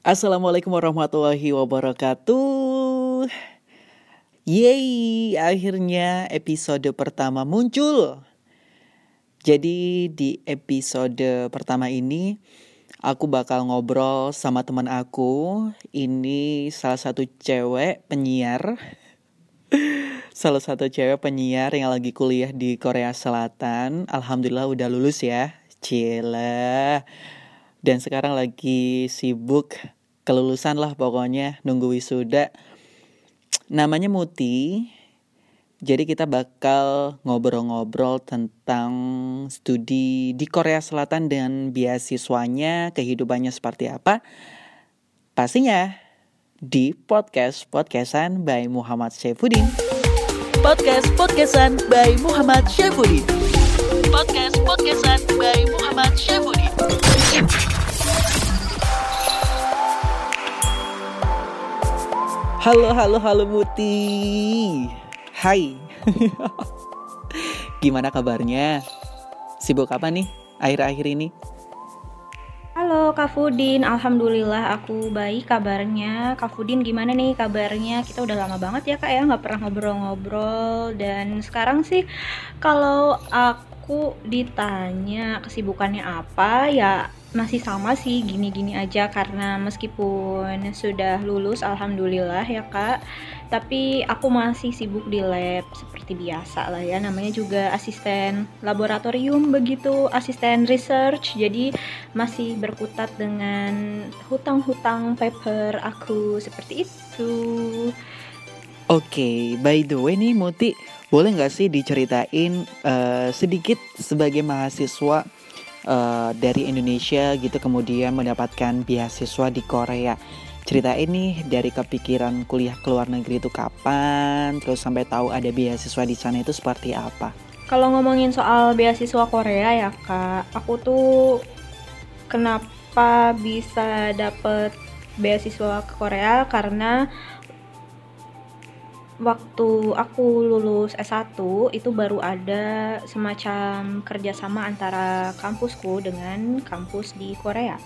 Assalamualaikum warahmatullahi wabarakatuh. Yeay, akhirnya episode pertama muncul. Jadi di episode pertama ini aku bakal ngobrol sama teman aku. Ini salah satu cewek penyiar. salah satu cewek penyiar yang lagi kuliah di Korea Selatan. Alhamdulillah udah lulus ya. Cila dan sekarang lagi sibuk kelulusan lah pokoknya nunggu wisuda namanya Muti jadi kita bakal ngobrol-ngobrol tentang studi di Korea Selatan dan beasiswanya, kehidupannya seperti apa. Pastinya di podcast Podcastan by Muhammad Syaifuddin. Podcast Podcastan by Muhammad Syaifuddin. Podcast Podcastan by Muhammad Syaifuddin. Halo, halo, halo Muti. Hai. Gimana kabarnya? Sibuk apa nih akhir-akhir ini? Halo Kak Fudin, Alhamdulillah aku baik kabarnya Kak Fudin gimana nih kabarnya? Kita udah lama banget ya kak ya nggak pernah ngobrol-ngobrol Dan sekarang sih kalau aku ditanya kesibukannya apa ya masih sama sih gini-gini aja. Karena meskipun sudah lulus alhamdulillah ya kak. Tapi aku masih sibuk di lab seperti biasa lah ya. Namanya juga asisten laboratorium begitu asisten research. Jadi masih berkutat dengan hutang-hutang paper aku seperti itu. Oke, okay, by the way nih Muti, boleh nggak sih diceritain uh, sedikit sebagai mahasiswa uh, dari Indonesia gitu kemudian mendapatkan beasiswa di Korea. Cerita ini dari kepikiran kuliah ke luar negeri itu kapan, terus sampai tahu ada beasiswa di sana itu seperti apa? Kalau ngomongin soal beasiswa Korea ya kak, aku tuh kenapa bisa dapet beasiswa ke Korea karena waktu aku lulus S1 itu baru ada semacam kerjasama antara kampusku dengan kampus di Korea.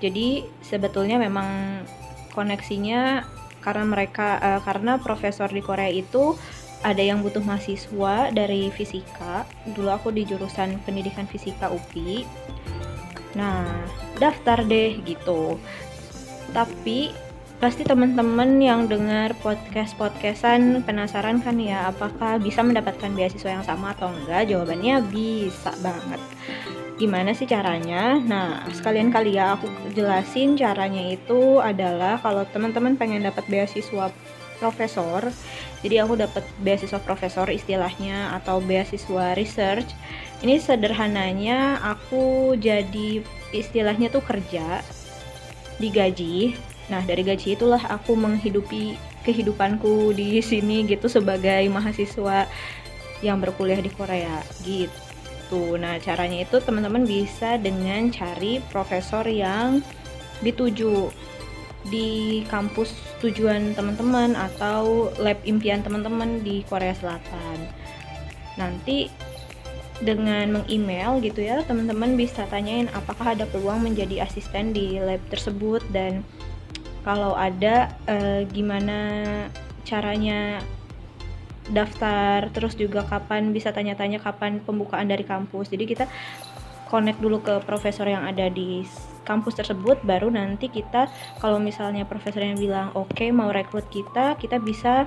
Jadi sebetulnya memang koneksinya karena mereka uh, karena profesor di Korea itu ada yang butuh mahasiswa dari fisika. Dulu aku di jurusan pendidikan fisika UPI. Nah, daftar deh gitu. Tapi pasti teman-teman yang dengar podcast podcastan penasaran kan ya apakah bisa mendapatkan beasiswa yang sama atau enggak? Jawabannya bisa banget. Gimana sih caranya? Nah sekalian kali ya aku jelasin caranya itu adalah kalau teman-teman pengen dapat beasiswa profesor jadi aku dapat beasiswa profesor istilahnya atau beasiswa research. Ini sederhananya aku jadi istilahnya tuh kerja digaji Nah, dari gaji itulah aku menghidupi kehidupanku di sini gitu sebagai mahasiswa yang berkuliah di Korea gitu. Nah, caranya itu teman-teman bisa dengan cari profesor yang dituju di kampus tujuan teman-teman atau lab impian teman-teman di Korea Selatan. Nanti dengan meng-email gitu ya, teman-teman bisa tanyain apakah ada peluang menjadi asisten di lab tersebut dan kalau ada uh, gimana caranya daftar terus juga kapan bisa tanya-tanya kapan pembukaan dari kampus. Jadi kita connect dulu ke profesor yang ada di kampus tersebut baru nanti kita kalau misalnya profesor yang bilang oke okay, mau rekrut kita kita bisa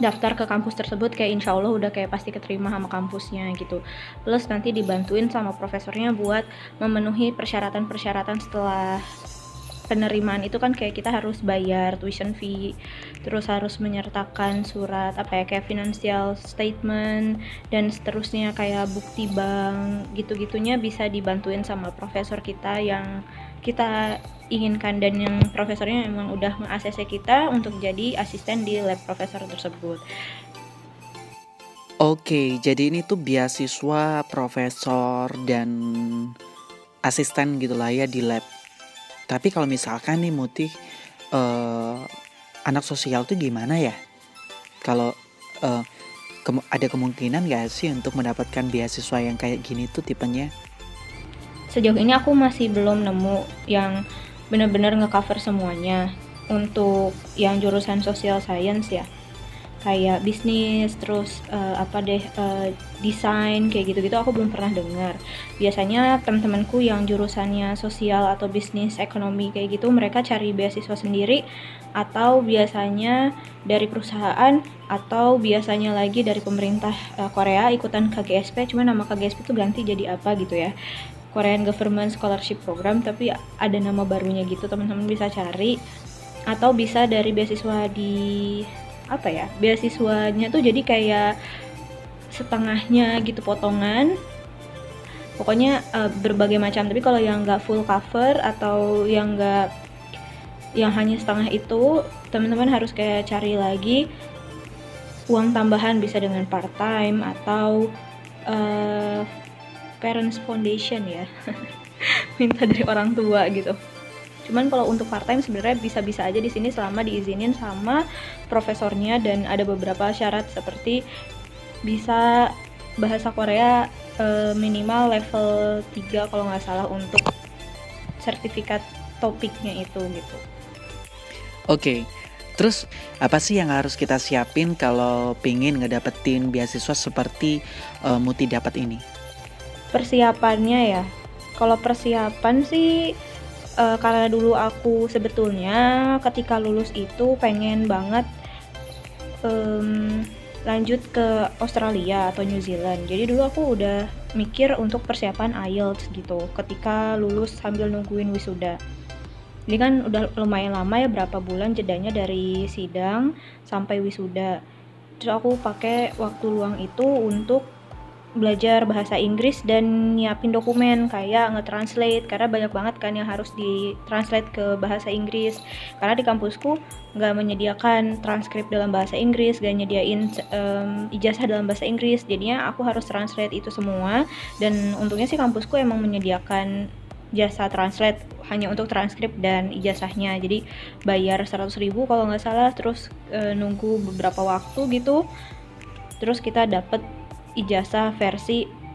daftar ke kampus tersebut kayak insya Allah udah kayak pasti keterima sama kampusnya gitu. Plus nanti dibantuin sama profesornya buat memenuhi persyaratan-persyaratan setelah penerimaan itu kan kayak kita harus bayar tuition fee terus harus menyertakan surat apa ya kayak financial statement dan seterusnya kayak bukti bank gitu-gitunya bisa dibantuin sama profesor kita yang kita inginkan dan yang profesornya memang udah nge-ACC kita untuk jadi asisten di lab profesor tersebut. Oke, jadi ini tuh beasiswa profesor dan asisten gitulah ya di lab tapi kalau misalkan nih Muti uh, anak sosial tuh gimana ya? Kalau uh, ke ada kemungkinan gak sih untuk mendapatkan beasiswa yang kayak gini tuh tipenya? Sejauh ini aku masih belum nemu yang benar-benar ngecover semuanya untuk yang jurusan social science ya kayak bisnis terus uh, apa deh uh, desain kayak gitu-gitu aku belum pernah dengar. Biasanya teman-temanku yang jurusannya sosial atau bisnis ekonomi kayak gitu mereka cari beasiswa sendiri atau biasanya dari perusahaan atau biasanya lagi dari pemerintah uh, Korea ikutan KGSP cuma nama KGSP itu ganti jadi apa gitu ya. Korean Government Scholarship Program tapi ada nama barunya gitu teman-teman bisa cari. Atau bisa dari beasiswa di apa ya beasiswanya tuh jadi kayak setengahnya gitu potongan. Pokoknya uh, berbagai macam. Tapi kalau yang nggak full cover atau yang nggak yang hanya setengah itu teman-teman harus kayak cari lagi uang tambahan bisa dengan part time atau uh, parents foundation ya. Minta dari orang tua gitu Cuman kalau untuk part time sebenarnya bisa-bisa aja di sini selama diizinin sama profesornya dan ada beberapa syarat seperti bisa bahasa Korea e, minimal level 3 kalau nggak salah untuk sertifikat topiknya itu gitu. Oke. Okay. Terus apa sih yang harus kita siapin kalau pingin ngedapetin beasiswa seperti uh, Muti dapat ini? Persiapannya ya. Kalau persiapan sih uh, karena dulu aku sebetulnya ketika lulus itu pengen banget um, lanjut ke Australia atau New Zealand. Jadi dulu aku udah mikir untuk persiapan IELTS gitu ketika lulus sambil nungguin wisuda. Ini kan udah lumayan lama ya berapa bulan jedanya dari sidang sampai wisuda. Terus aku pakai waktu luang itu untuk belajar bahasa Inggris dan nyiapin dokumen kayak nge-translate karena banyak banget kan yang harus di-translate ke bahasa Inggris. Karena di kampusku nggak menyediakan transkrip dalam bahasa Inggris gak nyediain um, ijazah dalam bahasa Inggris. Jadinya aku harus translate itu semua. Dan untungnya sih kampusku emang menyediakan jasa translate hanya untuk transkrip dan ijazahnya. Jadi bayar 100 ribu kalau nggak salah terus e, nunggu beberapa waktu gitu. Terus kita dapat ijazah versi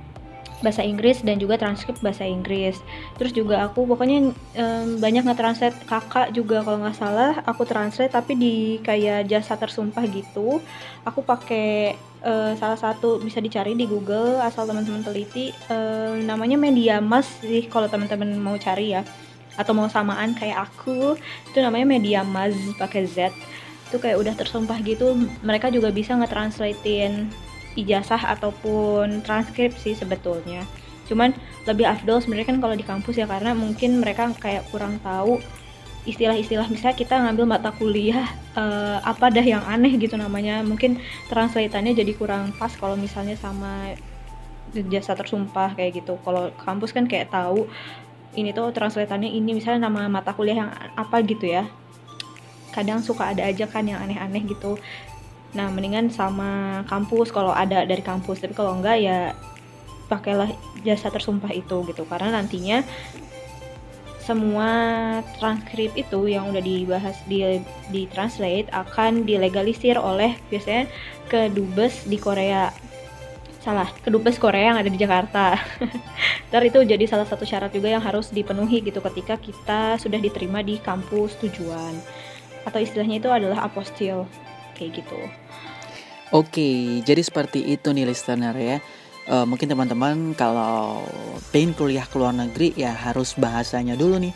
bahasa Inggris dan juga transkrip bahasa Inggris. Terus juga aku pokoknya um, banyak nge-translate kakak juga kalau nggak salah. Aku translate tapi di kayak jasa tersumpah gitu. Aku pakai uh, salah satu bisa dicari di Google asal teman-teman teliti. Uh, namanya Media Mas sih kalau teman-teman mau cari ya. Atau mau samaan kayak aku. Itu namanya Media Mas pakai Z. Itu kayak udah tersumpah gitu. Mereka juga bisa nge-translatein ijazah ataupun transkrip sih sebetulnya. Cuman lebih afdol sebenarnya kan kalau di kampus ya karena mungkin mereka kayak kurang tahu istilah-istilah. Misalnya kita ngambil mata kuliah uh, apa dah yang aneh gitu namanya. Mungkin translatannya jadi kurang pas kalau misalnya sama jasa tersumpah kayak gitu. Kalau kampus kan kayak tahu ini tuh translatannya ini misalnya nama mata kuliah yang apa gitu ya. Kadang suka ada aja kan yang aneh-aneh gitu Nah, mendingan sama kampus kalau ada dari kampus, tapi kalau enggak ya pakailah jasa tersumpah itu gitu. Karena nantinya semua transkrip itu yang udah dibahas di di translate akan dilegalisir oleh biasanya ke dubes di Korea. Salah ke dubes Korea yang ada di Jakarta. Ntar itu jadi salah satu syarat juga yang harus dipenuhi gitu ketika kita sudah diterima di kampus tujuan. Atau istilahnya itu adalah apostil kayak gitu. Oke, jadi seperti itu nih listener ya. Uh, mungkin teman-teman kalau pengen kuliah ke luar negeri ya harus bahasanya dulu nih.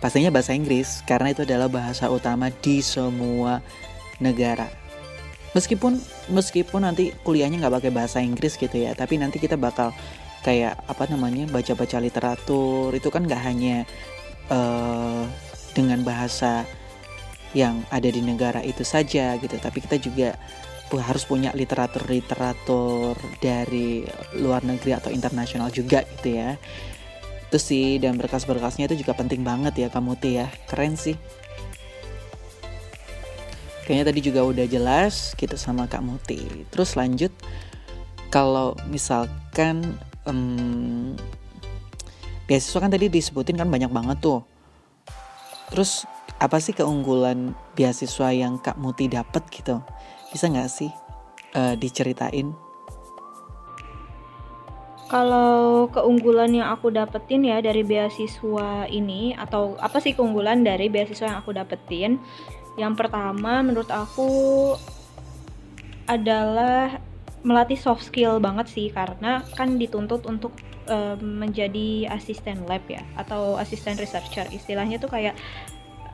Pastinya bahasa Inggris karena itu adalah bahasa utama di semua negara. Meskipun meskipun nanti kuliahnya nggak pakai bahasa Inggris gitu ya, tapi nanti kita bakal kayak apa namanya baca-baca literatur itu kan nggak hanya uh, dengan bahasa yang ada di negara itu saja gitu tapi kita juga harus punya literatur-literatur dari luar negeri atau internasional juga gitu ya. Itu sih dan berkas-berkasnya itu juga penting banget ya kamu tuh ya. Keren sih. Kayaknya tadi juga udah jelas gitu sama Kak Muti. Terus lanjut kalau misalkan um, beasiswa kan tadi disebutin kan banyak banget tuh. Terus apa sih keunggulan beasiswa yang Kak Muti dapat gitu? Bisa nggak sih uh, diceritain? kalau keunggulan yang aku dapetin ya dari beasiswa ini atau apa sih keunggulan dari beasiswa yang aku dapetin? Yang pertama menurut aku adalah melatih soft skill banget sih karena kan dituntut untuk uh, menjadi asisten lab ya atau asisten researcher. Istilahnya tuh kayak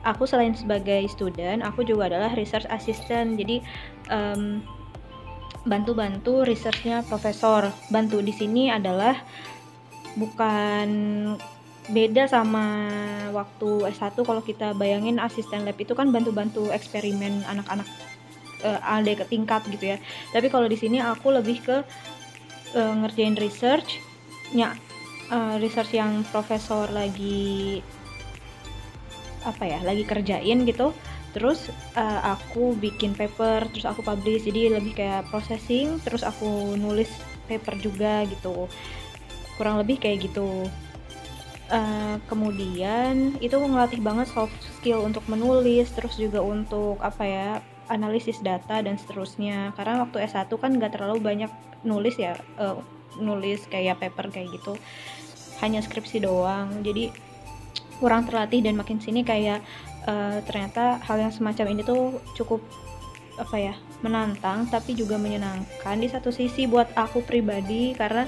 aku selain sebagai student, aku juga adalah research assistant. Jadi um, bantu-bantu researchnya profesor. Bantu di sini adalah bukan beda sama waktu S1 kalau kita bayangin asisten lab itu kan bantu-bantu eksperimen anak-anak uh, ada ke tingkat gitu ya. Tapi kalau di sini aku lebih ke uh, ngerjain research, ya uh, research yang profesor lagi apa ya, lagi kerjain gitu. Terus uh, aku bikin paper terus aku publish. Jadi lebih kayak processing terus aku nulis paper juga gitu. Kurang lebih kayak gitu. Uh, kemudian itu ngelatih banget soft skill untuk menulis terus juga untuk apa ya analisis data dan seterusnya. Karena waktu S1 kan nggak terlalu banyak nulis ya uh, nulis kayak paper kayak gitu. Hanya skripsi doang. Jadi kurang terlatih dan makin sini kayak uh, ternyata hal yang semacam ini tuh cukup apa ya menantang tapi juga menyenangkan di satu sisi buat aku pribadi karena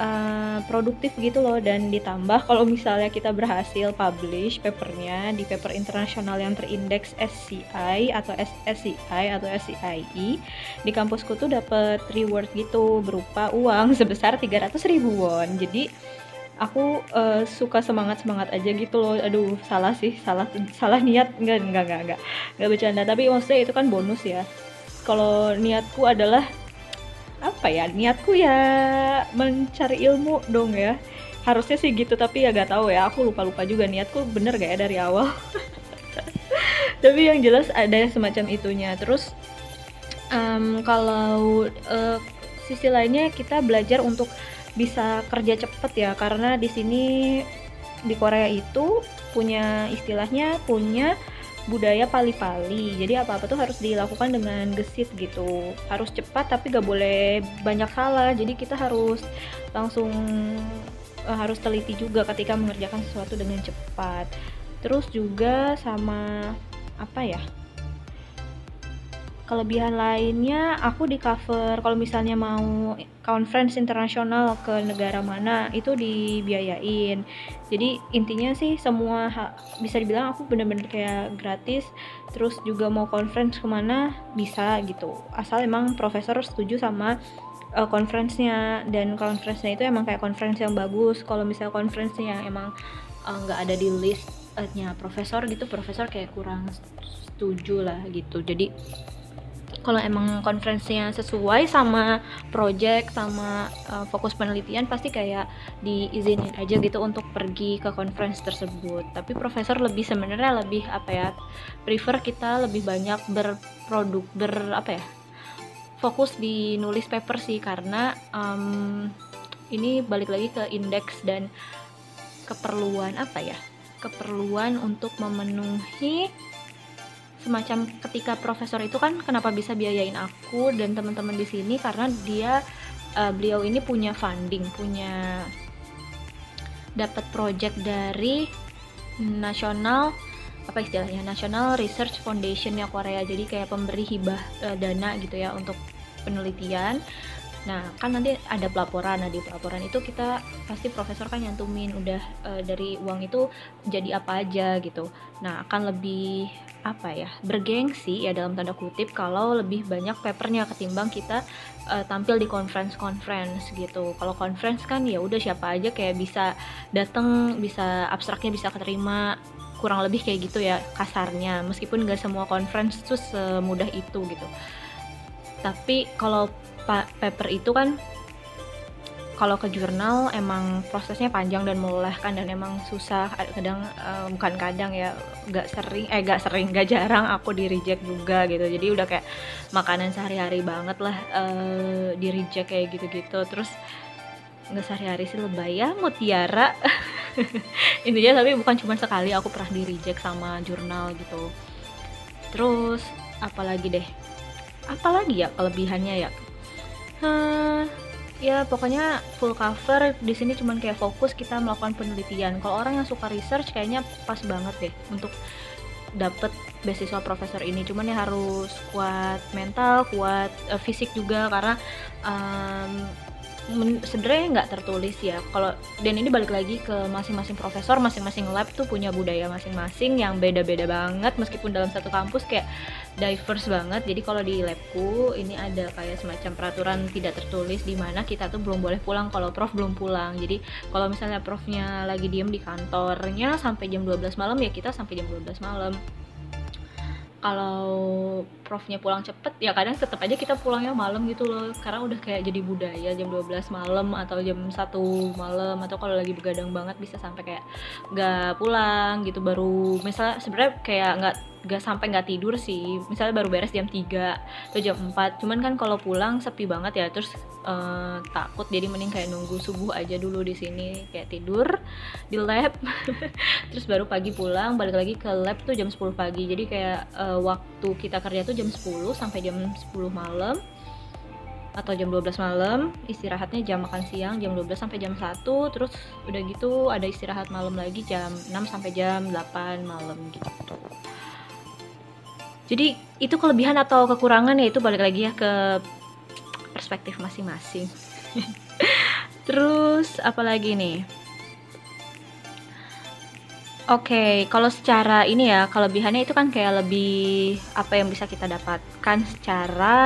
uh, produktif gitu loh dan ditambah kalau misalnya kita berhasil publish papernya di paper internasional yang terindeks SCI atau SCI atau SCIE di kampusku tuh dapat reward gitu berupa uang sebesar 300 ribu won jadi aku uh, suka semangat semangat aja gitu loh. Aduh salah sih salah salah niat. Enggak enggak enggak enggak. Enggak bercanda. Tapi maksudnya itu kan bonus ya. Kalau niatku adalah apa ya niatku ya mencari ilmu dong ya. Harusnya sih gitu tapi ya gak tahu ya. Aku lupa lupa juga niatku bener gak ya dari awal. Tapi yang jelas ada semacam itunya. Terus um, kalau uh, sisi lainnya kita belajar untuk bisa kerja cepet ya karena di sini di Korea itu punya istilahnya punya budaya pali-pali. Jadi apa-apa tuh harus dilakukan dengan gesit gitu. Harus cepat tapi gak boleh banyak salah. Jadi kita harus langsung uh, harus teliti juga ketika mengerjakan sesuatu dengan cepat. Terus juga sama apa ya kelebihan lainnya aku di cover kalau misalnya mau conference internasional ke negara mana itu dibiayain. Jadi intinya sih semua bisa dibilang aku bener-bener kayak gratis terus juga mau conference ke mana bisa gitu. Asal emang profesor setuju sama uh, conference-nya dan conference-nya itu emang kayak conference yang bagus. Kalau misalnya conference-nya emang eh, nggak uh, ada di listnya profesor gitu profesor kayak kurang setuju lah gitu. Jadi kalau emang konferensinya sesuai sama project sama uh, fokus penelitian pasti kayak diizinin aja gitu untuk pergi ke conference tersebut. Tapi profesor lebih sebenarnya lebih apa ya prefer kita lebih banyak berproduk ber apa ya fokus di nulis paper sih. Karena um, ini balik lagi ke indeks dan keperluan apa ya keperluan untuk memenuhi semacam ketika profesor itu kan kenapa bisa biayain aku dan teman-teman di sini? Karena dia uh, beliau ini punya funding, punya dapat project dari nasional apa istilahnya? National Research Foundation ya Korea jadi kayak pemberi hibah uh, dana gitu ya untuk penelitian Nah, kan nanti ada pelaporan. Nah, di pelaporan itu kita pasti profesor kan nyantumin udah e, dari uang itu jadi apa aja gitu. Nah, akan lebih apa ya? bergengsi ya dalam tanda kutip kalau lebih banyak papernya ketimbang kita e, tampil di conference-conference gitu. Kalau conference kan ya udah siapa aja kayak bisa datang, bisa abstraknya bisa keterima kurang lebih kayak gitu ya kasarnya meskipun gak semua conference tuh semudah itu gitu tapi kalau paper itu kan kalau ke jurnal emang prosesnya panjang dan melelahkan dan emang susah kadang uh, bukan kadang ya gak sering eh gak sering gak jarang aku di reject juga gitu. Jadi udah kayak makanan sehari-hari banget lah uh, di reject kayak gitu-gitu. Terus nggak sehari-hari sih lebay ya mutiara. Intinya tapi bukan cuma sekali aku pernah di reject sama jurnal gitu. Terus apalagi deh? Apalagi ya kelebihannya ya ya pokoknya full cover. Di sini cuman kayak fokus kita melakukan penelitian. Kalau orang yang suka research kayaknya pas banget deh untuk dapet beasiswa profesor ini. Cuman ya harus kuat mental kuat uh, fisik juga. Karena um, sebenarnya nggak tertulis ya. Kalau dan ini balik lagi ke masing-masing profesor masing-masing lab tuh punya budaya masing-masing yang beda-beda banget. Meskipun dalam satu kampus kayak diverse banget. Jadi kalau di labku ini ada kayak semacam peraturan tidak tertulis di mana kita tuh belum boleh pulang kalau prof belum pulang. Jadi kalau misalnya profnya lagi diem di kantornya sampai jam 12 malam ya kita sampai jam 12 malam kalau profnya pulang cepet ya kadang tetap aja kita pulangnya malam gitu loh. Karena udah kayak jadi budaya jam 12 malam atau jam 1 malam atau kalau lagi begadang banget bisa sampai kayak nggak pulang gitu. Baru misalnya sebenarnya kayak nggak gak sampai nggak tidur sih. Misalnya baru beres jam 3 atau jam 4 cuman kan kalau pulang sepi banget ya terus uh, takut. Jadi mending kayak nunggu subuh aja dulu di sini. Kayak tidur di lab. Terus baru pagi pulang balik lagi ke lab tuh jam 10 pagi. Jadi kayak uh, waktu kita kerja tuh jam 10 sampai jam 10 malam atau jam 12 malam. Istirahatnya jam makan siang jam 12 sampai jam 1 terus udah gitu ada istirahat malam lagi jam 6 sampai jam 8 malam gitu jadi itu kelebihan atau kekurangan ya itu balik lagi ya ke perspektif masing-masing. Terus apalagi nih? Oke, okay, kalau secara ini ya kelebihannya itu kan kayak lebih apa yang bisa kita dapatkan secara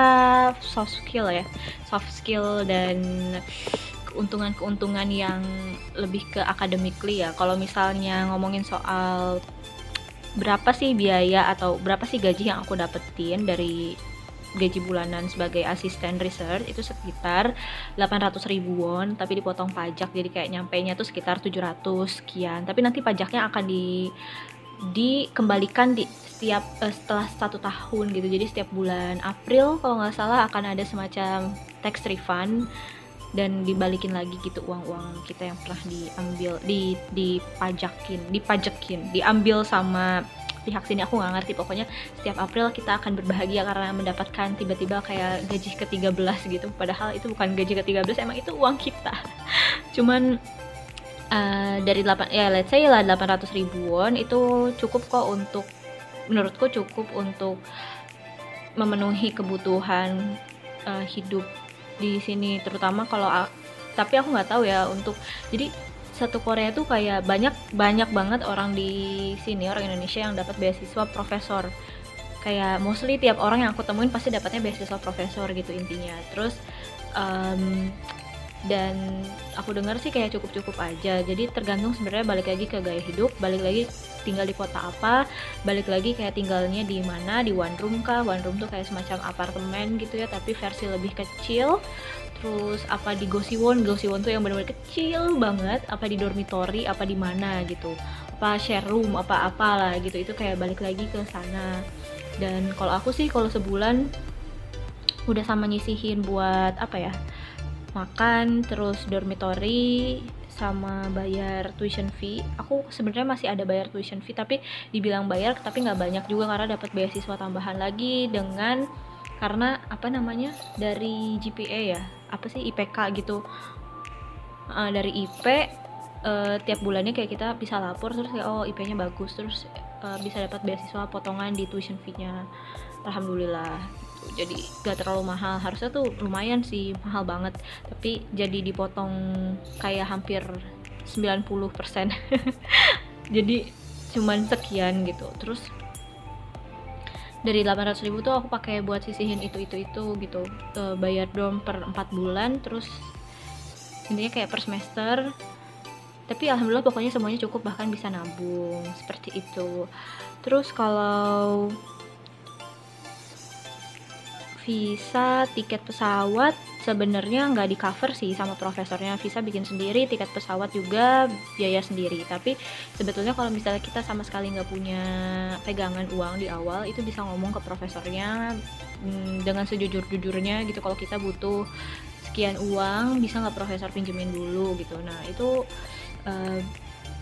soft skill ya, soft skill dan keuntungan-keuntungan yang lebih ke academically ya. Kalau misalnya ngomongin soal berapa sih biaya atau berapa sih gaji yang aku dapetin dari gaji bulanan sebagai asisten research? Itu sekitar 800 ribu won tapi dipotong pajak jadi kayak nyampe nya tuh sekitar 700 sekian. Tapi nanti pajaknya akan di dikembalikan di setiap uh, setelah satu tahun gitu. Jadi setiap bulan April kalau nggak salah akan ada semacam tax refund dan dibalikin lagi gitu uang-uang kita yang pernah diambil di dipajakin dipajekin diambil sama pihak sini. Aku nggak ngerti. Pokoknya setiap April kita akan berbahagia karena mendapatkan tiba-tiba kayak gaji ke-13 gitu. Padahal itu bukan gaji ke-13 emang itu uang kita. Cuman uh, dari 8 ya let's say lah 800 ribu won itu cukup kok untuk menurutku cukup untuk memenuhi kebutuhan uh, hidup di sini terutama kalau tapi aku nggak tahu ya untuk jadi satu Korea tuh kayak banyak banyak banget orang di sini orang Indonesia yang dapat beasiswa profesor. Kayak mostly tiap orang yang aku temuin pasti dapatnya beasiswa profesor gitu intinya. Terus um, dan aku dengar sih kayak cukup-cukup aja. Jadi tergantung sebenarnya balik lagi ke gaya hidup balik lagi tinggal di kota apa balik lagi kayak tinggalnya di mana di one room kah? One room tuh kayak semacam apartemen gitu ya tapi versi lebih kecil. Terus apa di Gosiwon Gosiwon tuh yang benar-benar kecil banget. Apa di dormitory apa di mana gitu. Apa share room apa apalah gitu. Itu kayak balik lagi ke sana. Dan kalau aku sih kalau sebulan udah sama nyisihin buat apa ya makan terus dormitory sama bayar tuition fee. Aku sebenarnya masih ada bayar tuition fee tapi dibilang bayar tapi nggak banyak juga karena dapat beasiswa tambahan lagi dengan karena apa namanya dari GPA ya apa sih IPK gitu. Uh, dari IP uh, eh, tiap bulannya kayak kita bisa lapor terus kayak oh IP-nya bagus terus uh, bisa dapat beasiswa potongan di tuition fee-nya. Alhamdulillah jadi gak terlalu mahal. Harusnya tuh lumayan sih mahal banget. Tapi jadi dipotong kayak hampir 90% jadi cuman sekian gitu. Terus dari 800 ribu tuh aku pakai buat sisihin itu itu itu gitu. E, bayar dorm per 4 bulan terus intinya kayak per semester. Tapi alhamdulillah pokoknya semuanya cukup bahkan bisa nabung seperti itu. Terus kalau visa tiket pesawat sebenarnya nggak di cover sih sama profesornya. Visa bikin sendiri tiket pesawat juga biaya sendiri. Tapi sebetulnya kalau misalnya kita sama sekali nggak punya pegangan uang di awal itu bisa ngomong ke profesornya hmm, dengan sejujur-jujurnya gitu. Kalau kita butuh sekian uang bisa nggak profesor pinjemin dulu gitu. Nah itu uh,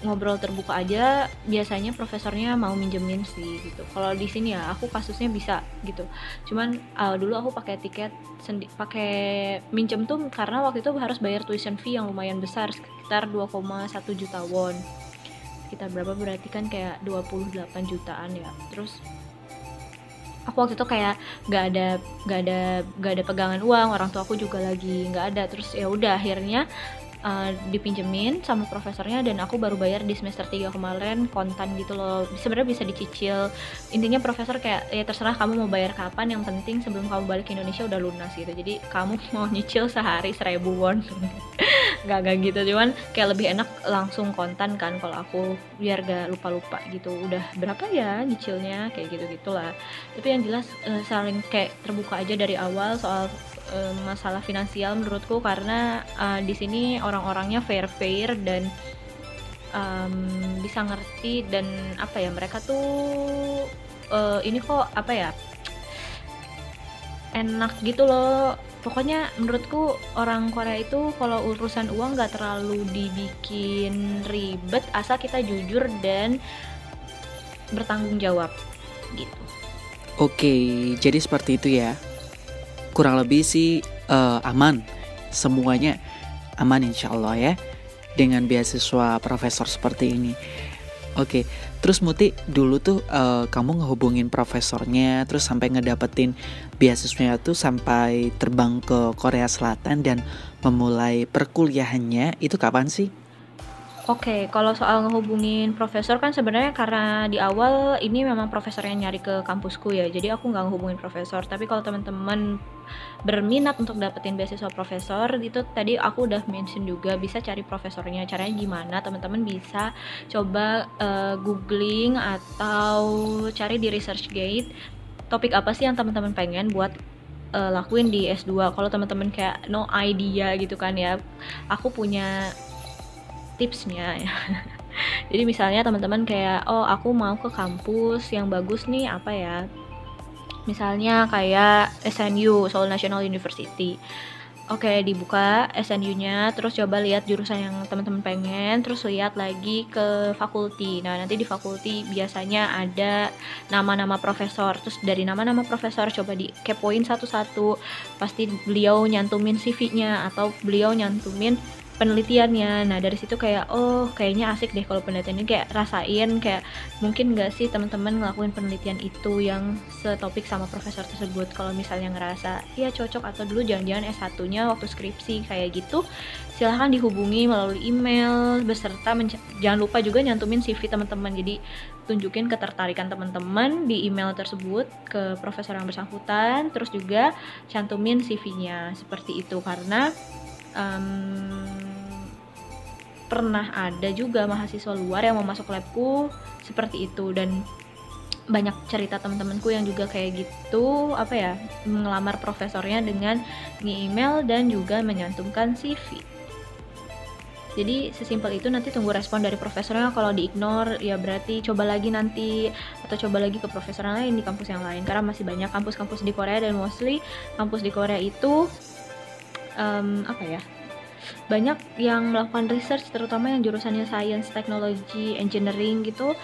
ngobrol terbuka aja biasanya profesornya mau minjemin sih gitu. Kalau di sini ya aku kasusnya bisa gitu. Cuman uh, dulu aku pakai tiket sendi pakai minjem tuh karena waktu itu harus bayar tuition fee yang lumayan besar sekitar 2,1 juta won. Sekitar berapa? Berarti kan kayak 28 jutaan ya. Terus aku waktu itu kayak nggak ada nggak ada nggak ada pegangan uang orang tua aku juga lagi nggak ada. Terus ya udah akhirnya uh, dipinjemin sama profesornya dan aku baru bayar di semester 3 kemarin kontan gitu loh. Sebenarnya bisa dicicil. Intinya profesor kayak ya terserah kamu mau bayar kapan yang penting sebelum kamu balik ke Indonesia udah lunas gitu. Jadi kamu mau nyicil sehari seribu won. Gak gak gitu. Cuman kayak lebih enak langsung kontan kan kalau aku biar gak lupa-lupa gitu. Udah berapa ya nyicilnya? Kayak gitu gitulah tapi yang jelas uh, saling kayak terbuka aja dari awal soal uh, masalah finansial menurutku karena uh, di sini orang-orangnya fair fair dan um, bisa ngerti dan apa ya mereka tuh uh, ini kok apa ya enak gitu loh pokoknya menurutku orang Korea itu kalau urusan uang gak terlalu dibikin ribet asal kita jujur dan bertanggung jawab gitu. Oke, jadi seperti itu ya kurang lebih sih uh, aman semuanya aman insya Allah ya dengan beasiswa profesor seperti ini Oke, terus Muti dulu tuh uh, kamu ngehubungin profesornya, terus sampai ngedapetin beasiswanya tuh sampai terbang ke Korea Selatan dan memulai perkuliahannya itu kapan sih? Oke, kalau soal ngehubungin profesor kan sebenarnya karena di awal ini memang profesor yang nyari ke kampusku ya, jadi aku nggak ngehubungin profesor. Tapi kalau teman-teman berminat untuk dapetin beasiswa profesor, itu tadi aku udah mention juga bisa cari profesornya. Caranya gimana? Teman-teman bisa coba uh, googling atau cari di ResearchGate topik apa sih yang teman-teman pengen buat uh, lakuin di S2. Kalau teman-teman kayak no idea gitu kan ya, aku punya tipsnya ya jadi misalnya teman-teman kayak oh aku mau ke kampus yang bagus nih apa ya misalnya kayak SNU Seoul National University Oke, dibuka SNU-nya, terus coba lihat jurusan yang teman-teman pengen, terus lihat lagi ke fakulti. Nah, nanti di fakulti biasanya ada nama-nama profesor. Terus dari nama-nama profesor coba di kepoin satu-satu. Pasti beliau nyantumin CV-nya atau beliau nyantumin penelitiannya. Nah dari situ kayak oh kayaknya asik deh kalau penelitian ini kayak rasain kayak mungkin nggak sih teman-teman ngelakuin penelitian itu yang setopik sama profesor tersebut? Kalau misalnya ngerasa ya cocok atau dulu jangan-jangan S1 nya waktu skripsi kayak gitu silahkan dihubungi melalui email beserta jangan lupa juga nyantumin CV teman-teman. Jadi tunjukin ketertarikan teman-teman di email tersebut ke profesor yang bersangkutan terus juga cantumin CV-nya seperti itu karena um, pernah ada juga mahasiswa luar yang mau masuk labku seperti itu. Dan banyak cerita teman-temanku yang juga kayak gitu apa ya mengelamar profesornya dengan nge-email dan juga menyantumkan CV jadi sesimpel itu nanti tunggu respon dari profesornya. Kalau di ignore ya berarti coba lagi nanti atau coba lagi ke profesor lain di kampus yang lain. Karena masih banyak kampus-kampus di Korea dan mostly kampus di Korea itu um, apa ya banyak yang melakukan research terutama yang jurusannya science, technology, engineering gitu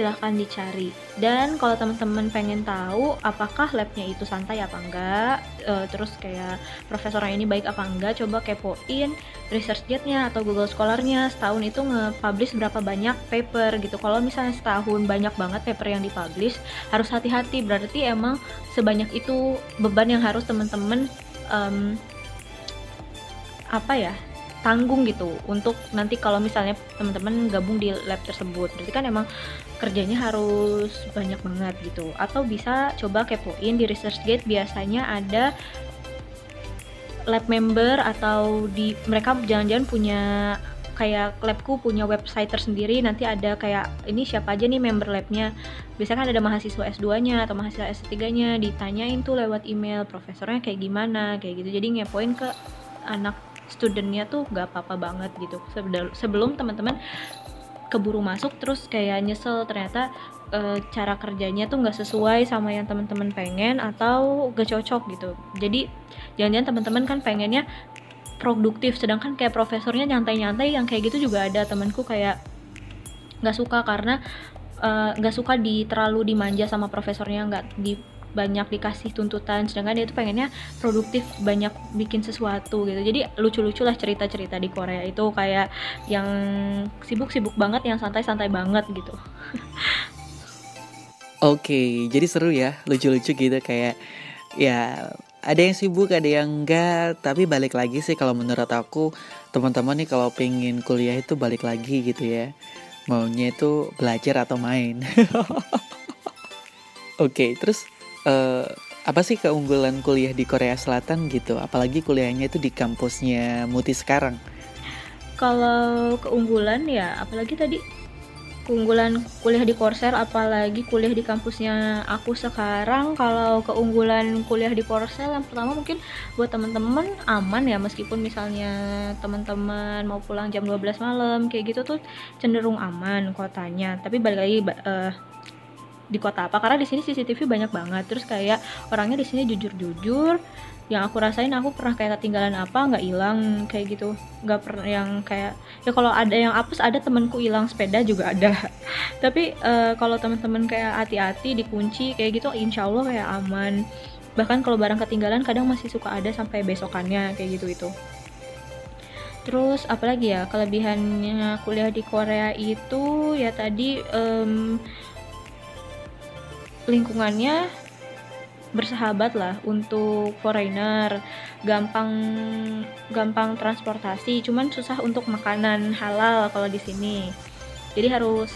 silahkan dicari. Dan kalau teman-teman pengen tahu apakah labnya itu santai apa enggak e, terus kayak profesornya ini baik apa enggak coba kepoin research nya atau Google Scholar-nya. Setahun itu nge-publish berapa banyak paper gitu. Kalau misalnya setahun banyak banget paper yang dipublish harus hati-hati. Berarti emang sebanyak itu beban yang harus teman-teman um, apa ya tanggung gitu untuk nanti kalau misalnya teman-teman gabung di lab tersebut. Berarti kan emang kerjanya harus banyak banget gitu. Atau bisa coba kepoin di ResearchGate biasanya ada lab member atau di mereka jangan-jangan punya kayak labku punya website tersendiri. Nanti ada kayak ini siapa aja nih member labnya? Biasanya kan ada mahasiswa S2 nya atau mahasiswa S3 nya ditanyain tuh lewat email profesornya kayak gimana? Kayak gitu. Jadi ngepoin ke anak studentnya tuh gak apa-apa banget gitu. Sebelum teman-teman keburu masuk terus kayak nyesel ternyata e, cara kerjanya tuh nggak sesuai sama yang teman-teman pengen atau gak cocok gitu. Jadi jangan-jangan teman-teman kan pengennya produktif sedangkan kayak profesornya nyantai-nyantai yang kayak gitu juga ada. Temanku kayak nggak suka karena eh, nggak uh, suka di terlalu dimanja sama profesornya nggak di banyak dikasih tuntutan sedangkan dia tuh pengennya produktif banyak bikin sesuatu gitu jadi lucu-lucu lah cerita-cerita di Korea itu kayak yang sibuk-sibuk banget yang santai-santai banget gitu Oke, jadi seru ya, lucu-lucu gitu kayak ya ada yang sibuk, ada yang enggak, tapi balik lagi sih kalau menurut aku teman-teman nih kalau pengen kuliah itu balik lagi gitu ya. Maunya itu belajar atau main. Oke, terus uh, apa sih keunggulan kuliah di Korea Selatan gitu? Apalagi kuliahnya itu di kampusnya Muti sekarang. Kalau keunggulan ya, apalagi tadi keunggulan kuliah di Corsair apalagi kuliah di kampusnya aku sekarang kalau keunggulan kuliah di Corsair yang pertama mungkin buat teman-teman aman ya meskipun misalnya teman-teman mau pulang jam 12 malam kayak gitu tuh cenderung aman kotanya tapi balik lagi uh, di kota apa karena di sini CCTV banyak banget. Terus kayak orangnya di sini jujur-jujur. Yang aku rasain aku pernah kayak ketinggalan apa nggak hilang kayak gitu. Nggak pernah yang kayak ya kalau ada yang apes ada temenku hilang sepeda juga ada. Tapi uh, kalau teman-teman kayak hati-hati dikunci kayak gitu insya Allah kayak aman. Bahkan kalau barang ketinggalan kadang masih suka ada sampai besokannya kayak gitu itu. Terus apalagi ya kelebihannya kuliah di Korea itu ya tadi um, lingkungannya bersahabat lah untuk foreigner gampang gampang transportasi cuman susah untuk makanan halal kalau di sini. Jadi harus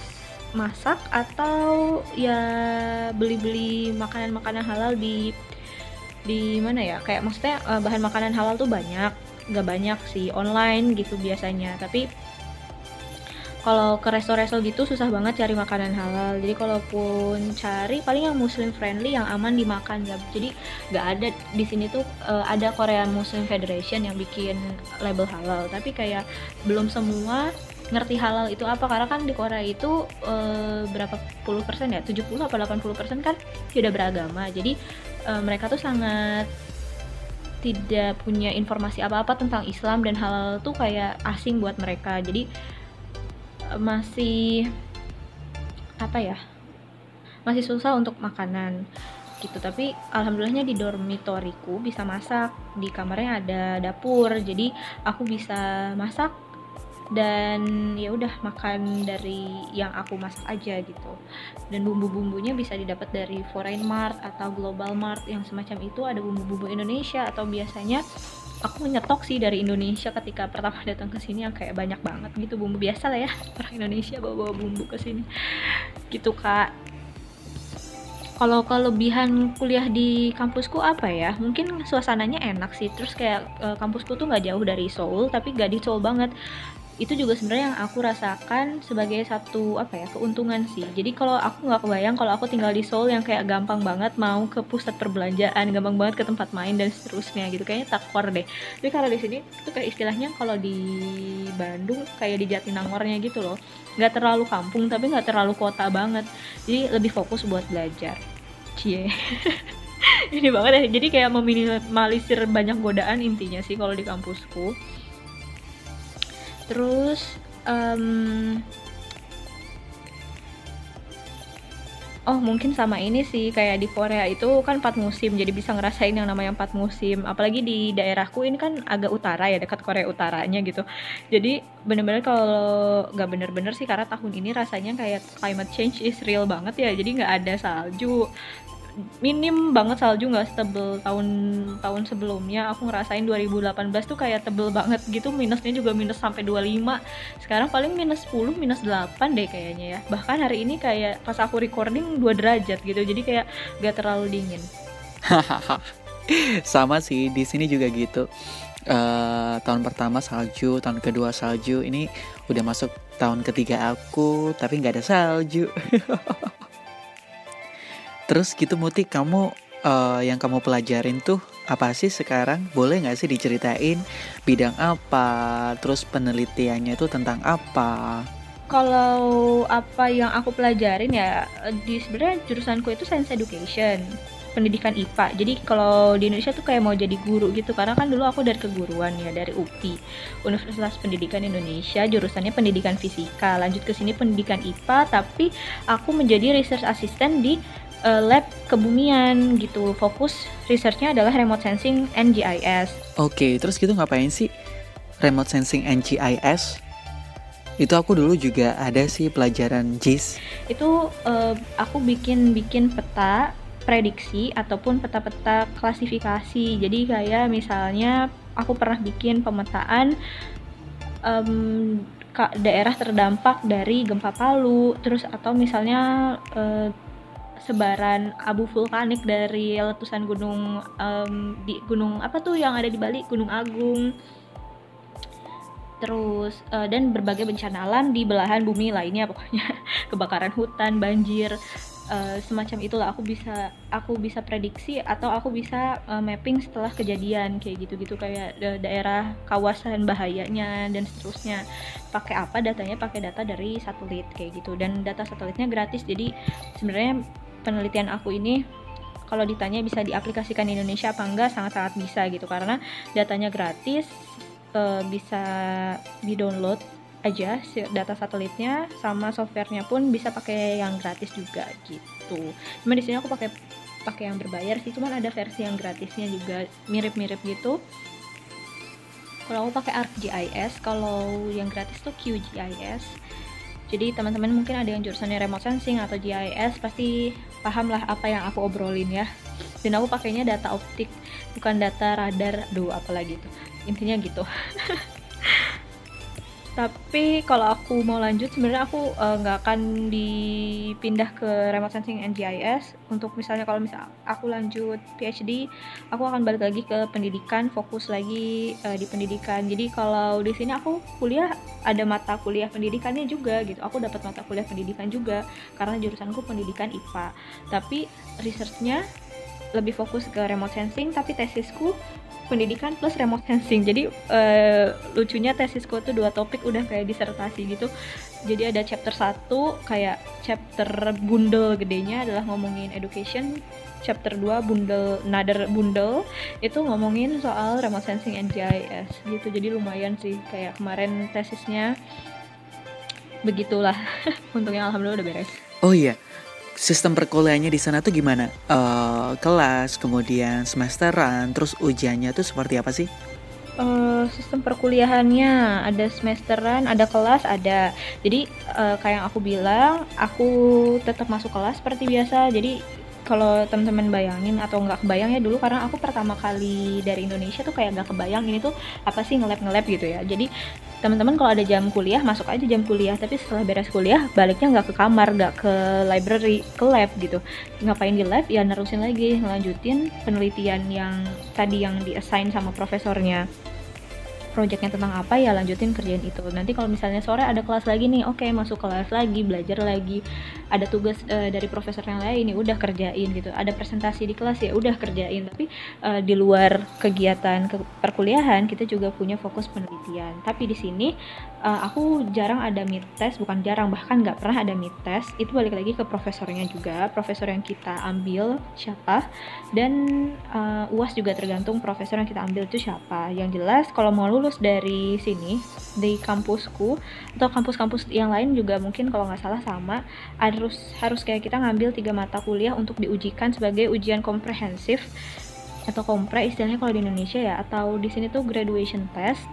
masak atau ya beli-beli makanan-makanan halal di di mana ya? Kayak maksudnya eh, bahan makanan halal tuh banyak nggak banyak sih online gitu biasanya. Tapi kalau ke resto-resto gitu susah banget cari makanan halal. Jadi kalaupun cari paling yang muslim friendly yang aman dimakan ya. Jadi nggak ada di sini tuh uh, ada Korean Muslim Federation yang bikin label halal. Tapi kayak belum semua ngerti halal itu apa. Karena kan di Korea itu uh, berapa puluh persen ya? 70 atau 80 persen kan tidak beragama. Jadi uh, mereka tuh sangat tidak punya informasi apa-apa tentang Islam dan halal tuh kayak asing buat mereka. Jadi masih apa ya masih susah untuk makanan gitu. Tapi alhamdulillahnya di dormitoriku bisa masak di kamarnya ada dapur jadi aku bisa masak dan ya udah makan dari yang aku masak aja gitu. Dan bumbu-bumbunya bisa didapat dari foreign mart atau global mart yang semacam itu. Ada bumbu-bumbu Indonesia atau biasanya aku nyetok sih dari Indonesia ketika pertama datang ke sini yang kayak banyak banget gitu bumbu biasa lah ya. Orang Indonesia bawa-bawa bumbu ke sini. Gitu kak. Kalau kelebihan kuliah di kampusku apa ya? Mungkin suasananya enak sih. Terus kayak e, kampusku tuh nggak jauh dari Seoul tapi gak di Seoul banget itu juga sebenarnya yang aku rasakan sebagai satu apa ya keuntungan sih. Jadi kalau aku nggak kebayang kalau aku tinggal di Seoul yang kayak gampang banget mau ke pusat perbelanjaan gampang banget ke tempat main dan seterusnya gitu. Kayaknya takwar deh. Tapi kalau di sini itu kayak istilahnya kalau di Bandung kayak di Jatinangornya gitu loh. Nggak terlalu kampung tapi nggak terlalu kota banget. Jadi lebih fokus buat belajar. Cie. Ini banget ya. Jadi kayak meminimalisir banyak godaan intinya sih kalau di kampusku terus um, Oh mungkin sama ini sih kayak di Korea itu kan empat musim jadi bisa ngerasain yang namanya empat musim. Apalagi di daerahku ini kan agak utara ya dekat Korea utaranya gitu. Jadi bener-bener kalau nggak bener-bener sih karena tahun ini rasanya kayak climate change is real banget ya. Jadi nggak ada salju minim banget salju nggak setebel tahun tahun sebelumnya. Aku ngerasain 2018 tuh kayak tebel banget gitu. Minusnya juga minus sampai 25 sekarang paling minus 10 minus 8 deh kayaknya ya. Bahkan hari ini kayak pas aku recording 2 derajat gitu. Jadi kayak gak terlalu dingin. Sama sih di sini juga gitu. Uh, tahun pertama salju tahun kedua salju. Ini udah masuk tahun ketiga aku tapi nggak ada salju Terus gitu Muti, kamu uh, yang kamu pelajarin tuh apa sih sekarang? Boleh nggak sih diceritain bidang apa? Terus penelitiannya itu tentang apa? Kalau apa yang aku pelajarin ya di sebenarnya jurusanku itu science education. pendidikan IPA. Jadi kalau di Indonesia tuh kayak mau jadi guru gitu karena kan dulu aku dari keguruan ya dari UPI, Universitas Pendidikan Indonesia, jurusannya pendidikan fisika. Lanjut ke sini pendidikan IPA tapi aku menjadi research assistant di uh, lab kebumian gitu. Fokus researchnya adalah remote sensing and GIS. Oke, terus gitu ngapain sih remote sensing and GIS? Itu aku dulu juga ada sih pelajaran JIS. Itu uh, aku bikin bikin peta prediksi ataupun peta-peta klasifikasi. Jadi kayak misalnya aku pernah bikin pemetaan um, daerah terdampak dari gempa Palu, terus atau misalnya uh, sebaran abu vulkanik dari letusan gunung um, di gunung apa tuh yang ada di Bali, Gunung Agung. Terus uh, dan berbagai bencana alam di belahan bumi lainnya pokoknya. Kebakaran hutan, banjir, uh, semacam itulah. Aku bisa aku bisa prediksi atau aku bisa uh, mapping setelah kejadian kayak gitu-gitu. Kayak da daerah kawasan bahayanya dan seterusnya. Pakai apa datanya? Pakai data dari satelit kayak gitu. Dan data satelitnya gratis. Jadi sebenarnya penelitian aku ini kalau ditanya bisa diaplikasikan di Indonesia apa enggak sangat-sangat bisa gitu karena datanya gratis uh, bisa di download aja data satelitnya sama softwarenya pun bisa pakai yang gratis juga gitu. Cuma di sini aku pakai pakai yang berbayar sih, cuman ada versi yang gratisnya juga mirip-mirip gitu. Kalau aku pakai ArcGIS, kalau yang gratis tuh QGIS. Jadi teman-teman mungkin ada yang jurusannya remote sensing atau GIS pasti paham lah apa yang aku obrolin ya. Dan aku pakainya data optik, bukan data radar. Duh, apalagi tuh. Intinya gitu. tapi kalau aku mau lanjut sebenarnya aku eh, nggak uh, akan dipindah ke remote sensing and GIS untuk misalnya kalau misal aku lanjut PhD aku akan balik lagi ke pendidikan fokus lagi uh, di pendidikan. Jadi kalau di sini aku kuliah ada mata kuliah pendidikannya juga gitu. Aku dapat mata kuliah pendidikan juga karena jurusanku pendidikan IPA tapi researchnya lebih fokus ke remote sensing tapi tesisku pendidikan plus remote sensing. Jadi uh, lucunya tesisku tuh dua topik udah kayak disertasi gitu. Jadi ada chapter satu kayak chapter bundel gedenya adalah ngomongin education. Chapter 2 bundel another bundel itu ngomongin soal remote sensing and GIS gitu. Jadi lumayan sih kayak kemarin tesisnya begitulah. Untungnya alhamdulillah udah beres. Oh iya sistem perkuliahannya di sana tuh gimana? Uh, kelas, kemudian semesteran, terus ujiannya tuh seperti apa sih? Uh, sistem perkuliahannya ada semesteran, ada kelas, ada. Jadi uh, kayak yang aku bilang, aku tetap masuk kelas seperti biasa. Jadi kalau teman-teman bayangin atau nggak kebayang ya dulu karena aku pertama kali dari Indonesia tuh kayak nggak kebayang ini tuh apa sih ngelab ngelab gitu ya. Jadi teman-teman kalau ada jam kuliah masuk aja jam kuliah. Tapi setelah beres kuliah baliknya nggak ke kamar nggak ke library ke lab gitu. Ngapain di lab? Ya nerusin lagi ngelanjutin penelitian yang tadi yang di assign sama profesornya projectnya tentang apa ya lanjutin kerjaan itu. Nanti kalau misalnya sore ada kelas lagi nih oke okay, masuk kelas lagi belajar lagi. Ada tugas uh, dari profesor yang lain nih udah kerjain gitu. Ada presentasi di kelas ya udah kerjain. Tapi uh, di luar kegiatan ke perkuliahan kita juga punya fokus penelitian. Tapi di sini uh, aku jarang ada mid test bukan jarang bahkan nggak pernah ada mid test. Itu balik lagi ke profesornya juga. Profesor yang kita ambil siapa? Dan uh, uas juga tergantung profesor yang kita ambil itu siapa. Yang jelas kalau mau lulus lulus dari sini di kampusku atau kampus-kampus yang lain juga mungkin kalau nggak salah sama harus harus kayak kita ngambil tiga mata kuliah untuk diujikan sebagai ujian komprehensif atau kompre istilahnya kalau di Indonesia ya atau di sini tuh graduation test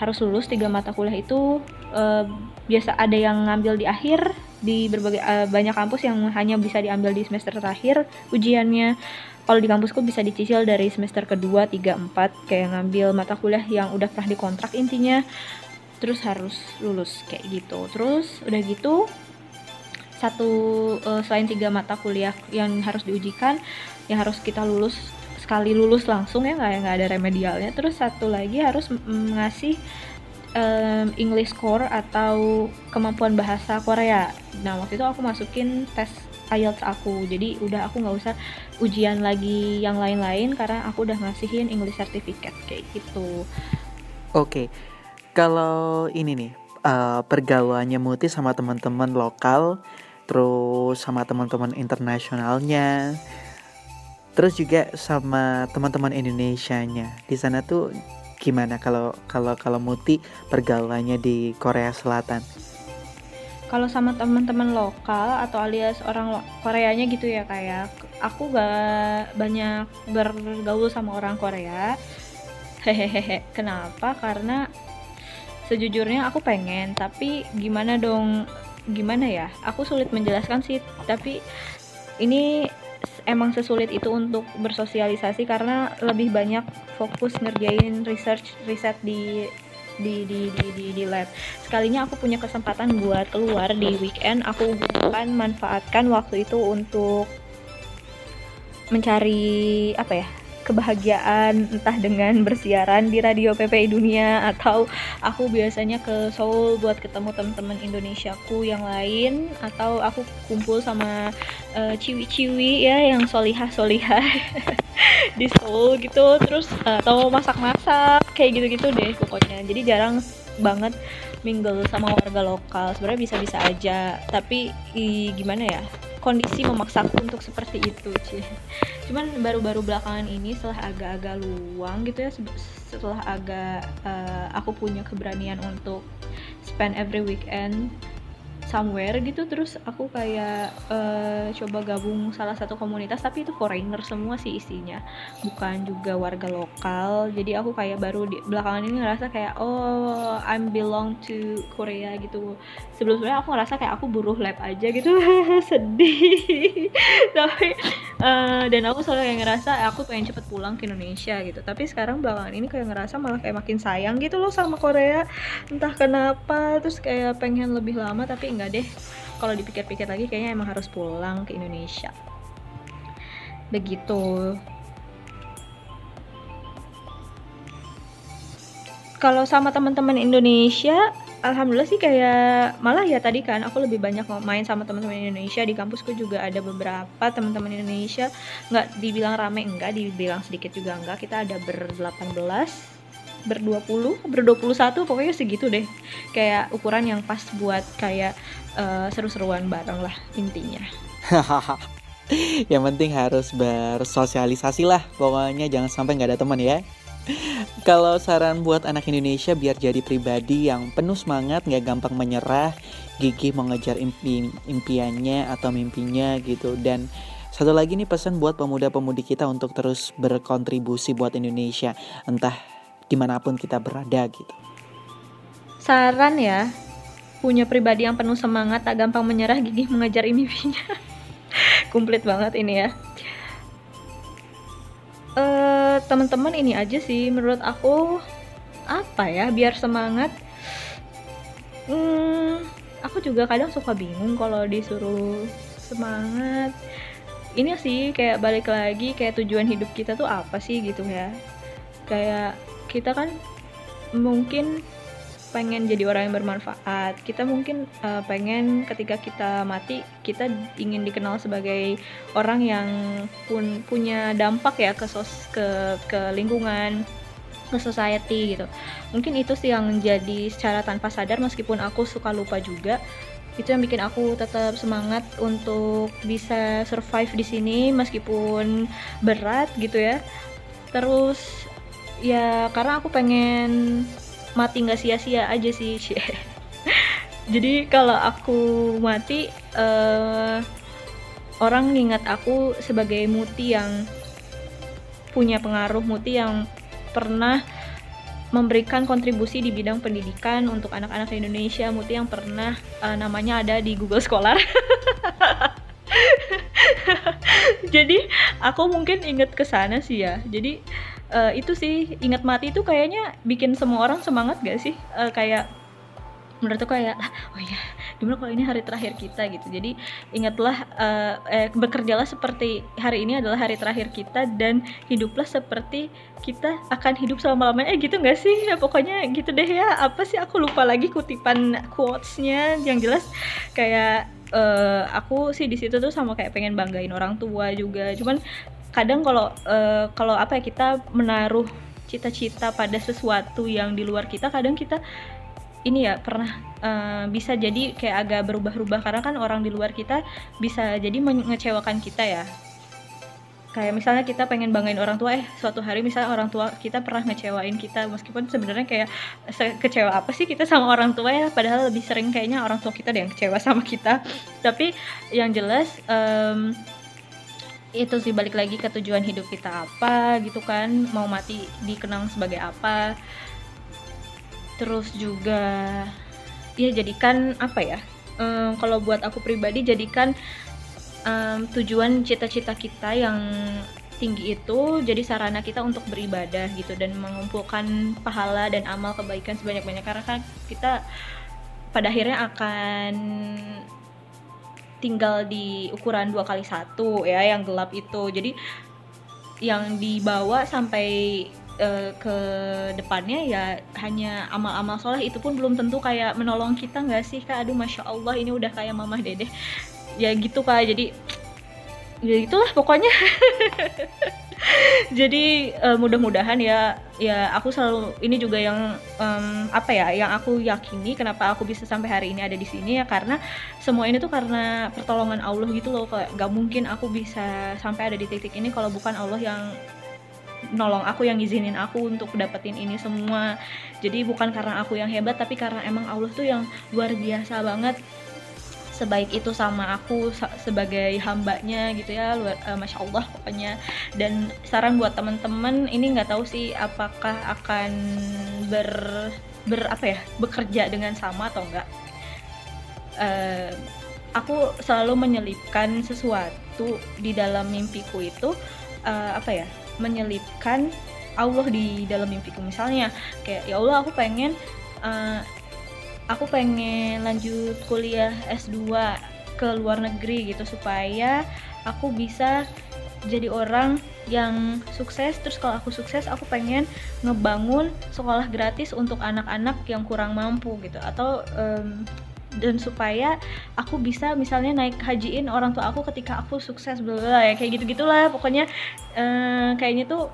harus lulus tiga mata kuliah itu uh, biasa ada yang ngambil di akhir di berbagai uh, banyak kampus yang hanya bisa diambil di semester terakhir ujiannya. Kalau di kampusku bisa dicicil dari semester kedua, tiga, empat kayak ngambil mata kuliah yang udah pernah dikontrak intinya terus harus lulus kayak gitu. Terus udah gitu satu uh, selain tiga mata kuliah yang harus diujikan yang harus kita lulus sekali lulus langsung ya nggak nggak ada remedialnya. Terus satu lagi harus ngasih um, English Core atau kemampuan bahasa Korea. Nah waktu itu aku masukin tes IELTS aku. Jadi udah aku nggak usah ujian lagi yang lain-lain karena aku udah ngasihin English Certificate kayak gitu. Oke okay. kalau ini nih uh, pergaulannya Muti sama teman-teman lokal terus sama teman-teman internasionalnya terus juga sama teman-teman Indonesia-nya. Di sana tuh gimana kalau kalau kalau Muti pergaulannya di Korea Selatan? Kalau sama teman-teman lokal atau alias orang Koreanya gitu ya kayak aku gak banyak bergaul sama orang Korea. Hehehe kenapa? Karena sejujurnya aku pengen tapi gimana dong gimana ya? Aku sulit menjelaskan sih tapi ini emang sesulit itu untuk bersosialisasi karena lebih banyak fokus ngerjain research riset di di di di di, di lab. Sekalinya aku punya kesempatan buat keluar di weekend, aku gunakan manfaatkan waktu itu untuk mencari apa ya? Kebahagiaan entah dengan bersiaran di radio PPI Dunia atau aku biasanya ke Seoul buat ketemu teman-teman Indonesiaku yang lain atau aku kumpul sama uh, ciwi-ciwi ya yang solihah-solihah di Seoul gitu terus atau masak-masak kayak gitu-gitu deh pokoknya. Jadi jarang banget mingle sama warga lokal sebenarnya bisa-bisa aja. Tapi i, gimana ya kondisi memaksaku untuk seperti itu sih cuman baru-baru belakangan ini setelah agak-agak luang gitu ya setelah agak uh, aku punya keberanian untuk spend every weekend somewhere gitu terus aku kayak uh, coba gabung salah satu komunitas tapi itu foreigner semua sih isinya. Bukan juga warga lokal. Jadi aku kayak baru di belakangan ini ngerasa kayak oh I'm belong to Korea gitu. Sebelumnya aku ngerasa kayak aku buruh lab aja gitu. Sedih. Tapi uh, dan aku selalu kayak ngerasa aku pengen cepet pulang ke Indonesia gitu. Tapi sekarang belakangan ini kayak ngerasa malah kayak makin sayang gitu loh sama Korea. Entah kenapa terus kayak pengen lebih lama tapi enggak deh. Kalau dipikir-pikir lagi kayaknya emang harus pulang ke Indonesia. Begitu. Kalau sama teman-teman Indonesia alhamdulillah sih kayak malah ya tadi kan aku lebih banyak main sama teman-teman Indonesia. Di kampusku juga ada beberapa teman-teman Indonesia. Nggak dibilang rame enggak. Dibilang sedikit juga enggak. Kita ada ber 18 ber 20 ber 21 pokoknya segitu deh. Kayak ukuran yang pas buat kayak uh, seru-seruan bareng lah intinya. Yang penting harus bersosialisasi lah pokoknya jangan sampai nggak ada teman ya. Kalau saran buat anak Indonesia biar jadi pribadi yang penuh semangat nggak gampang menyerah gigih mengejar impi impiannya atau mimpinya gitu. Dan satu lagi nih pesan buat pemuda-pemudi kita untuk terus berkontribusi buat Indonesia. Entah di mana pun kita berada gitu. Saran ya, punya pribadi yang penuh semangat, tak gampang menyerah, gigih mengejar mimpinya. Komplit banget ini ya. Uh, teman-teman ini aja sih menurut aku apa ya biar semangat. Hmm, aku juga kadang suka bingung kalau disuruh semangat. Ini sih kayak balik lagi kayak tujuan hidup kita tuh apa sih gitu ya. Kayak kita kan mungkin pengen jadi orang yang bermanfaat. Kita mungkin uh, pengen ketika kita mati kita ingin dikenal sebagai orang yang pun punya dampak ya ke sos ke ke lingkungan ke society gitu. Mungkin itu sih yang jadi secara tanpa sadar meskipun aku suka lupa juga itu yang bikin aku tetap semangat untuk bisa survive di sini meskipun berat gitu ya. Terus ya karena aku pengen mati nggak sia-sia aja sih jadi kalau aku mati uh, orang ngingat aku sebagai muti yang punya pengaruh muti yang pernah memberikan kontribusi di bidang pendidikan untuk anak-anak Indonesia muti yang pernah uh, namanya ada di Google Scholar. Jadi aku mungkin inget ke sana sih ya. Jadi uh, itu sih ingat mati itu kayaknya bikin semua orang semangat gak sih? Uh, kayak menurut aku kayak oh iya gimana kalau ini hari terakhir kita gitu. Jadi ingatlah uh, eh, bekerjalah seperti hari ini adalah hari terakhir kita dan hiduplah seperti kita akan hidup selama lamanya eh gitu nggak sih? Ya, pokoknya gitu deh ya. Apa sih? Aku lupa lagi kutipan quotesnya yang jelas. Kayak uh, aku sih di situ tuh sama kayak pengen banggain orang tua juga. Cuman kadang kalau uh, kalau apa ya kita menaruh cita-cita pada sesuatu yang di luar kita kadang kita ini ya pernah uh, bisa jadi kayak agak berubah-ubah. Karena kan orang di luar kita bisa jadi mengecewakan kita ya. Kayak misalnya kita pengen banggain orang tua eh suatu hari misalnya orang tua kita pernah ngecewain kita. Meskipun sebenarnya kayak kecewa apa sih kita sama orang tua ya? Padahal lebih sering kayaknya orang tua kita yang kecewa sama kita. Tapi yang jelas um, itu sih balik lagi ke tujuan hidup kita apa gitu kan mau mati dikenang sebagai apa. Terus juga ya jadikan apa ya um, kalau buat aku pribadi jadikan um, tujuan cita-cita kita yang tinggi itu jadi sarana kita untuk beribadah gitu dan mengumpulkan pahala dan amal kebaikan sebanyak-banyak karena kan kita pada akhirnya akan tinggal di ukuran dua kali satu ya yang gelap itu. Jadi yang dibawa sampai uh, ke depannya ya hanya amal-amal soleh itu pun belum tentu kayak menolong kita nggak sih kak? Aduh masya allah ini udah kayak mamah dede ya gitu kak. Jadi ya itulah pokoknya jadi uh, mudah-mudahan ya ya aku selalu ini juga yang um, apa ya yang aku yakini kenapa aku bisa sampai hari ini ada di sini ya karena semua ini tuh karena pertolongan Allah gitu loh kayak gak mungkin aku bisa sampai ada di titik ini kalau bukan Allah yang nolong aku yang izinin aku untuk dapetin ini semua. Jadi bukan karena aku yang hebat tapi karena emang Allah tuh yang luar biasa banget sebaik itu sama aku sebagai hambanya gitu ya luar uh, masya Allah pokoknya. Dan saran buat teman-teman ini nggak tahu sih apakah akan ber ber apa ya bekerja dengan sama atau enggak uh, aku selalu menyelipkan sesuatu di dalam mimpiku itu uh, apa ya menyelipkan Allah di dalam mimpiku. Misalnya kayak ya Allah aku pengen aku pengen lanjut kuliah S2 ke luar negeri gitu supaya aku bisa jadi orang yang sukses. Terus kalau aku sukses aku pengen ngebangun sekolah gratis untuk anak-anak yang kurang mampu gitu. Atau um, dan supaya aku bisa misalnya naik hajiin orang tua aku ketika aku sukses bla ya kayak gitu gitulah pokoknya um, kayaknya tuh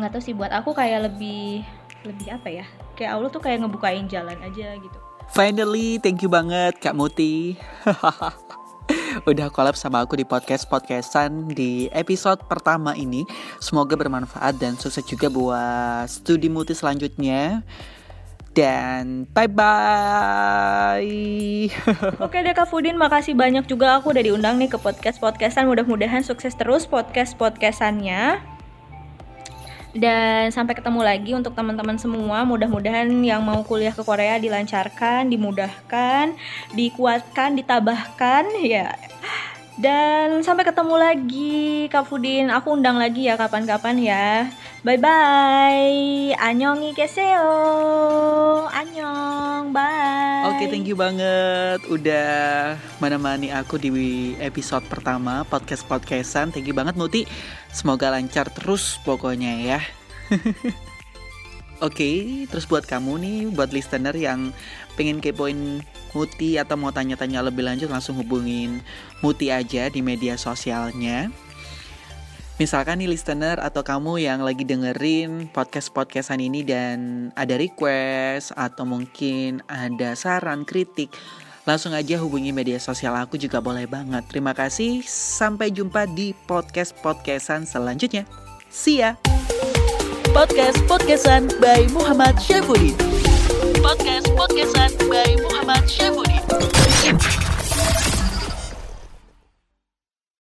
nggak tahu sih buat aku kayak lebih lebih apa ya kayak Allah tuh kayak ngebukain jalan aja gitu finally thank you banget Kak Muti udah collab sama aku di podcast podcastan di episode pertama ini semoga bermanfaat dan sukses juga buat studi Muti selanjutnya dan bye bye. Oke deh Kak Fudin, makasih banyak juga aku udah diundang nih ke podcast podcastan. Mudah-mudahan sukses terus podcast podcastannya. Dan sampai ketemu lagi untuk teman-teman semua. Mudah-mudahan yang mau kuliah ke Korea dilancarkan, dimudahkan, dikuatkan, ditabahkan ya. Dan sampai ketemu lagi Kak Fudin. Aku undang lagi ya kapan-kapan ya. Bye bye. Annyeonghi keseo. Annyeong. Bye. Oke, okay, thank you banget udah menemani aku di episode pertama podcast podcastan. Thank you banget Muti. Semoga lancar terus pokoknya ya. Oke, okay, terus buat kamu nih, buat listener yang pengen kepoin Muti atau mau tanya-tanya lebih lanjut langsung hubungin Muti aja di media sosialnya. Misalkan nih listener atau kamu yang lagi dengerin podcast-podcastan ini dan ada request atau mungkin ada saran, kritik, langsung aja hubungi media sosial aku juga boleh banget. Terima kasih, sampai jumpa di podcast-podcastan selanjutnya. See ya! Podcast Podcastan by Muhammad Syafudin. Podcast Podcastan by Muhammad Syafudi.